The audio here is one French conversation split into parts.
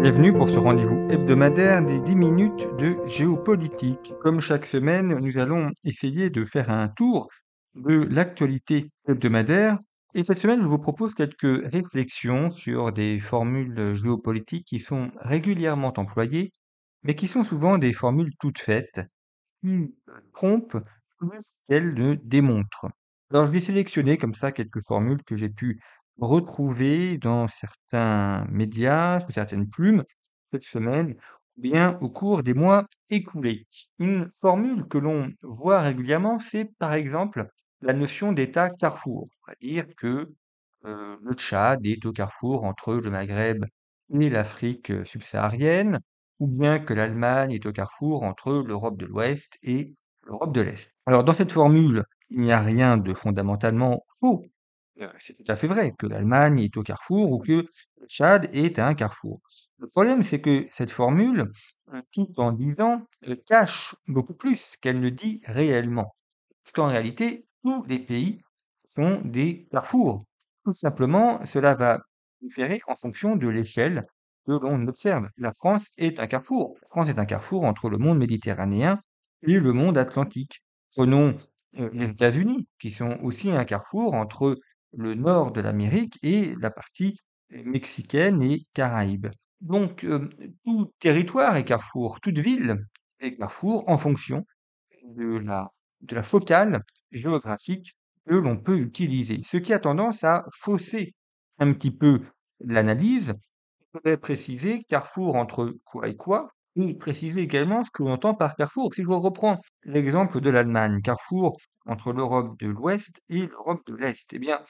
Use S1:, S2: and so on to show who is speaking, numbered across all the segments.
S1: Bienvenue pour ce rendez-vous hebdomadaire des 10 minutes de géopolitique. Comme chaque semaine, nous allons essayer de faire un tour de l'actualité hebdomadaire. Et cette semaine, je vous propose quelques réflexions sur des formules géopolitiques qui sont régulièrement employées, mais qui sont souvent des formules toutes faites, qui trompent plus qu'elles ne démontrent. Alors, je vais sélectionner comme ça quelques formules que j'ai pu retrouver dans certains médias, sous certaines plumes, cette semaine, ou bien au cours des mois écoulés. Une formule que l'on voit régulièrement, c'est par exemple la notion d'État carrefour. On va dire que euh, le Tchad est au carrefour entre le Maghreb et l'Afrique euh, subsaharienne, ou bien que l'Allemagne est au carrefour entre l'Europe de l'Ouest et l'Europe de l'Est. Alors dans cette formule, il n'y a rien de fondamentalement faux. Euh, c'est tout à fait vrai que l'Allemagne est au carrefour ou que le Tchad est à un carrefour. Le problème, c'est que cette formule, tout en disant, cache beaucoup plus qu'elle ne dit réellement. Parce qu'en réalité, tous les pays sont des carrefours. Tout simplement, cela va différer en fonction de l'échelle que l'on observe. La France est un carrefour. La France est un carrefour entre le monde méditerranéen et le monde atlantique. Prenons euh, les États-Unis, qui sont aussi un carrefour entre le nord de l'Amérique et la partie mexicaine et caraïbe. Donc, euh, tout territoire est carrefour, toute ville est carrefour en fonction de la de la focale géographique que l'on peut utiliser. Ce qui a tendance à fausser un petit peu l'analyse. Je voudrais préciser carrefour entre quoi et quoi, et préciser également ce que l'on entend par carrefour. Si je reprends l'exemple de l'Allemagne, carrefour entre l'Europe de l'Ouest et l'Europe de l'Est, eh bien,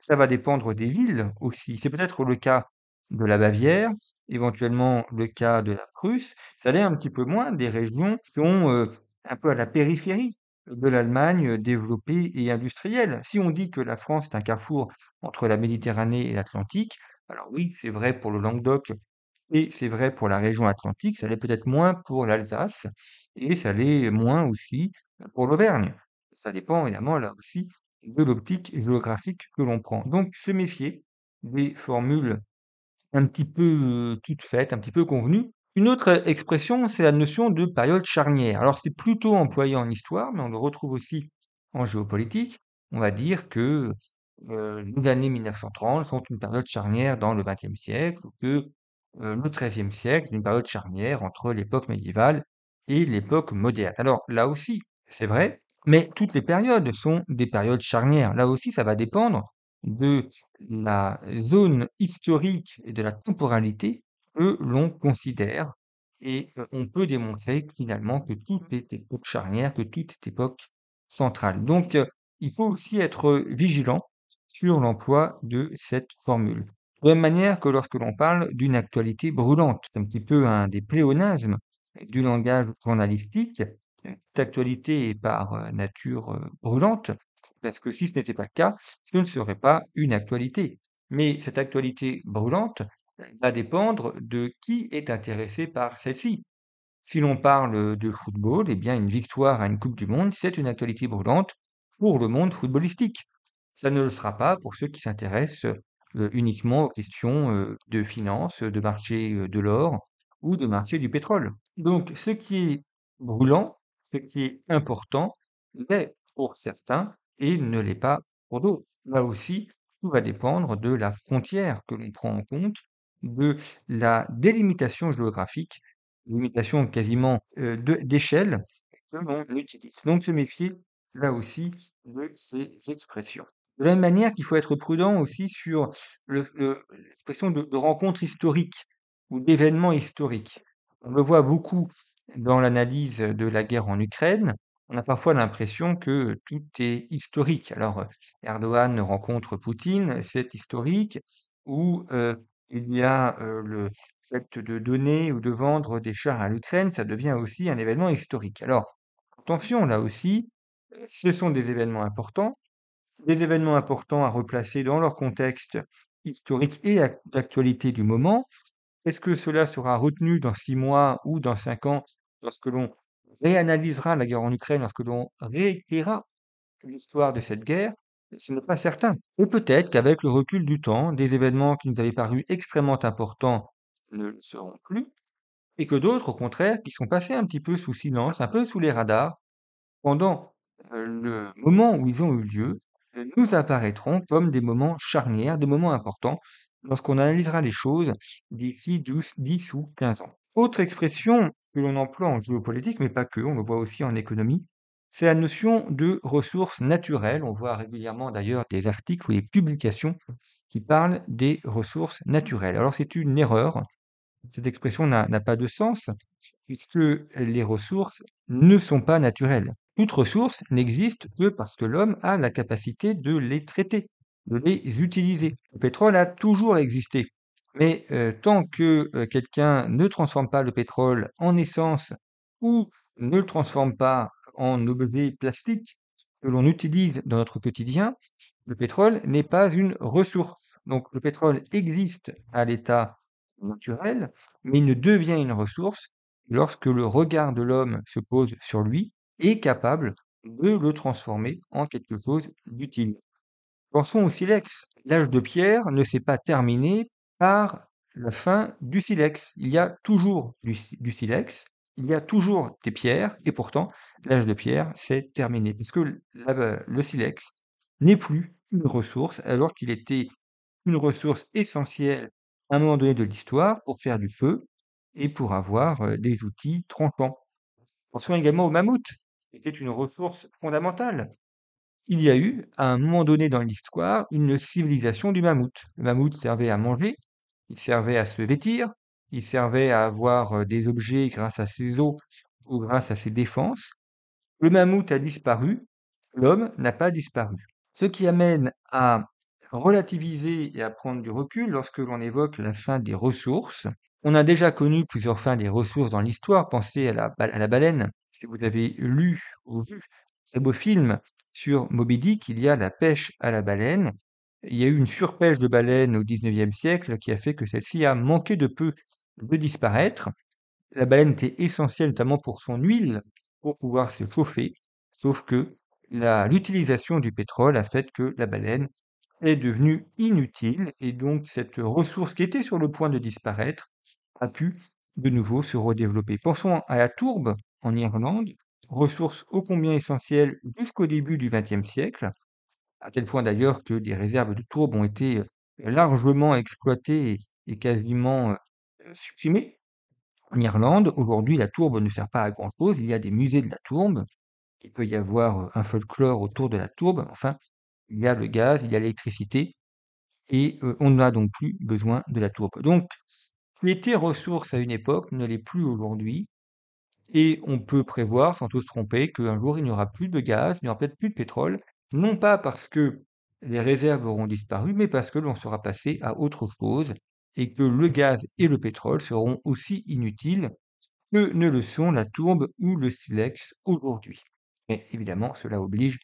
S1: ça va dépendre des villes aussi. C'est peut-être le cas de la Bavière, éventuellement le cas de la Prusse. Ça l'est un petit peu moins des régions qui sont euh, un peu à la périphérie de l'Allemagne développée et industrielle. Si on dit que la France est un carrefour entre la Méditerranée et l'Atlantique, alors oui, c'est vrai pour le Languedoc et c'est vrai pour la région atlantique, ça l'est peut-être moins pour l'Alsace et ça l'est moins aussi pour l'Auvergne. Ça dépend évidemment là aussi de l'optique géographique que l'on prend. Donc se méfier des formules un petit peu toutes faites, un petit peu convenues, une autre expression, c'est la notion de période charnière. Alors c'est plutôt employé en histoire, mais on le retrouve aussi en géopolitique. On va dire que les années 1930 sont une période charnière dans le XXe siècle, que euh, le XIIIe siècle une période charnière entre l'époque médiévale et l'époque moderne. Alors là aussi, c'est vrai, mais toutes les périodes sont des périodes charnières. Là aussi, ça va dépendre de la zone historique et de la temporalité que l'on considère et on peut démontrer finalement que tout est époque charnière, que tout est époque centrale. Donc, il faut aussi être vigilant sur l'emploi de cette formule. De la même manière que lorsque l'on parle d'une actualité brûlante, c'est un petit peu un des pléonasmes du langage journalistique. Cette actualité est par nature brûlante, parce que si ce n'était pas le cas, ce ne serait pas une actualité. Mais cette actualité brûlante, va dépendre de qui est intéressé par celle-ci. Si l'on parle de football, eh bien, une victoire à une Coupe du Monde, c'est une actualité brûlante pour le monde footballistique. Ça ne le sera pas pour ceux qui s'intéressent euh, uniquement aux questions euh, de finances, de marché euh, de l'or ou de marché du pétrole. Donc, ce qui est brûlant, ce qui est important, l'est pour certains et ne l'est pas pour d'autres. Là aussi, tout va dépendre de la frontière que l'on prend en compte de la délimitation géographique, limitation quasiment euh, d'échelle que l'on utilise. Donc se méfier là aussi de ces expressions. De la même manière qu'il faut être prudent aussi sur l'expression de, de rencontre historique ou d'événements historiques. On le voit beaucoup dans l'analyse de la guerre en Ukraine. On a parfois l'impression que tout est historique. Alors, Erdogan rencontre Poutine, c'est historique, ou euh, il y a euh, le fait de donner ou de vendre des chars à l'Ukraine, ça devient aussi un événement historique. Alors, attention, là aussi, ce sont des événements importants, des événements importants à replacer dans leur contexte historique et d'actualité du moment. Est-ce que cela sera retenu dans six mois ou dans cinq ans lorsque l'on réanalysera la guerre en Ukraine, lorsque l'on réécrira l'histoire de cette guerre? Ce n'est pas certain. Et peut-être qu'avec le recul du temps, des événements qui nous avaient paru extrêmement importants ne le seront plus, et que d'autres, au contraire, qui sont passés un petit peu sous silence, un peu sous les radars, pendant euh, le moment où ils ont eu lieu, nous apparaîtront comme des moments charnières, des moments importants, lorsqu'on analysera les choses d'ici 10 ou 15 ans. Autre expression que l'on emploie en géopolitique, mais pas que, on le voit aussi en économie, c'est la notion de ressources naturelles. On voit régulièrement d'ailleurs des articles ou des publications qui parlent des ressources naturelles. Alors c'est une erreur. Cette expression n'a pas de sens puisque les ressources ne sont pas naturelles. Toute ressource n'existe que parce que l'homme a la capacité de les traiter, de les utiliser. Le pétrole a toujours existé. Mais euh, tant que euh, quelqu'un ne transforme pas le pétrole en essence ou ne le transforme pas en objet plastique que l'on utilise dans notre quotidien, le pétrole n'est pas une ressource. Donc le pétrole existe à l'état naturel, mais il ne devient une ressource lorsque le regard de l'homme se pose sur lui et capable de le transformer en quelque chose d'utile. Pensons au silex. L'âge de pierre ne s'est pas terminé par la fin du silex. Il y a toujours du, silex, il y a toujours des pierres, et pourtant, l'âge de pierre, s'est terminé, parce que le silex n'est plus une ressource, alors qu'il était une ressource essentielle à un moment donné de l'histoire pour faire du feu et pour avoir euh, des outils tranchants. Pensons également au mammouth, qui était une ressource fondamentale. Il y a eu, à un moment donné dans l'histoire, une civilisation du mammouth. Le mammouth servait à manger, il servait à se vêtir, il servait à avoir des objets grâce à ses os ou grâce à ses défenses. Le mammouth a disparu, l'homme n'a pas disparu. Ce qui amène à relativiser et à prendre du recul lorsque l'on évoque la fin des ressources. On a déjà connu plusieurs fins des ressources dans l'histoire. Pensez à la, à la baleine. Si vous avez lu ou vu ce beau film sur Moby Dick, il y a la pêche à la baleine. Il y a eu une surpêche de baleines au XIXe siècle qui a fait que celle-ci a manqué de peu de disparaître. La baleine était essentielle notamment pour son huile, pour pouvoir se chauffer, sauf que l'utilisation du pétrole a fait que la baleine est devenue inutile et donc cette ressource qui était sur le point de disparaître a pu de nouveau se redévelopper. Pensons à la tourbe en Irlande, ressource ô combien essentielle jusqu'au début du XXe siècle, à tel point d'ailleurs que des réserves de tourbe ont été largement exploitées et quasiment supprimé. En Irlande, aujourd'hui, la tourbe ne sert pas à grand-chose. Il y a des musées de la tourbe. Il peut y avoir un folklore autour de la tourbe. Enfin, il y a le gaz, il y a l'électricité. Et on n'a donc plus besoin de la tourbe. Donc, qui était ressource à une époque ne l'est plus aujourd'hui. Et on peut prévoir, sans tout se tromper, qu'un jour, il n'y aura plus de gaz, il n'y aura peut-être plus de pétrole. Non pas parce que les réserves auront disparu, mais parce que l'on sera passé à autre chose et que le gaz et le pétrole seront aussi inutiles que ne le sont la tourbe ou le silex aujourd'hui. Et évidemment, cela oblige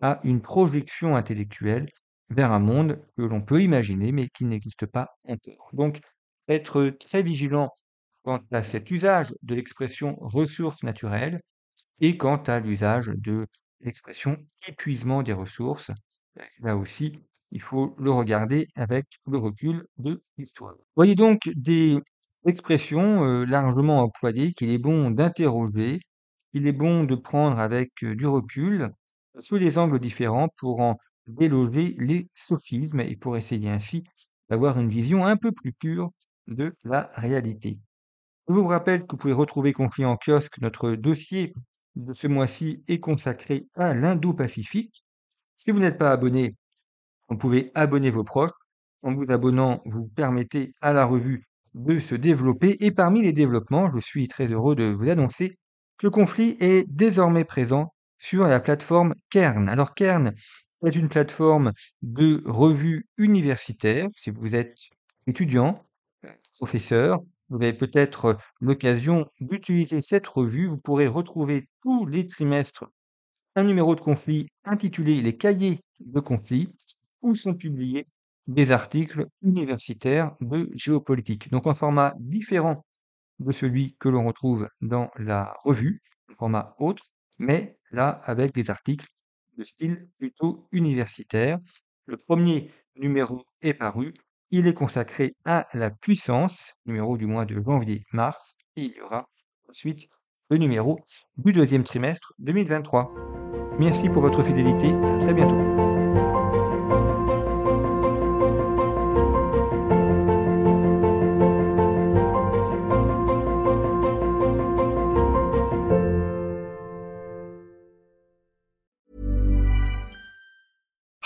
S1: à une projection intellectuelle vers un monde que l'on peut imaginer mais qui n'existe pas encore. Donc, être très vigilant quant à cet usage de l'expression ressources naturelles et quant à l'usage de l'expression épuisement des ressources. Là aussi, il faut le regarder avec le recul de l'histoire. Voyez donc des expressions euh, largement employées qu'il est bon d'interroger, il est bon de prendre avec euh, du recul sous des angles différents pour en déloger les sophismes et pour essayer ainsi d'avoir une vision un peu plus pure de la réalité. Je vous rappelle que vous pouvez retrouver Conflit en kiosque. Notre dossier de ce mois-ci est consacré à l'Indo-Pacifique. Si vous n'êtes pas abonné, vous pouvez abonner vos proches. En vous abonnant, vous permettez à la revue de se développer. Et parmi les développements, je suis très heureux de vous annoncer que le conflit est désormais présent sur la plateforme Kern. Alors Kern est une plateforme de revue universitaire. Si vous êtes étudiant, professeur. Vous avez peut-être l'occasion d'utiliser cette revue. Vous pourrez retrouver tous les trimestres un numéro de conflit intitulé Les cahiers de conflit où sont publiés des articles universitaires de géopolitique. Donc en format différent de celui que l'on retrouve dans la revue, format autre, mais là avec des articles de style plutôt universitaire. Le premier numéro est paru, il est consacré à la puissance, numéro du mois de janvier-mars, et il y aura ensuite le numéro du deuxième trimestre 2023. Merci pour votre fidélité, à très bientôt.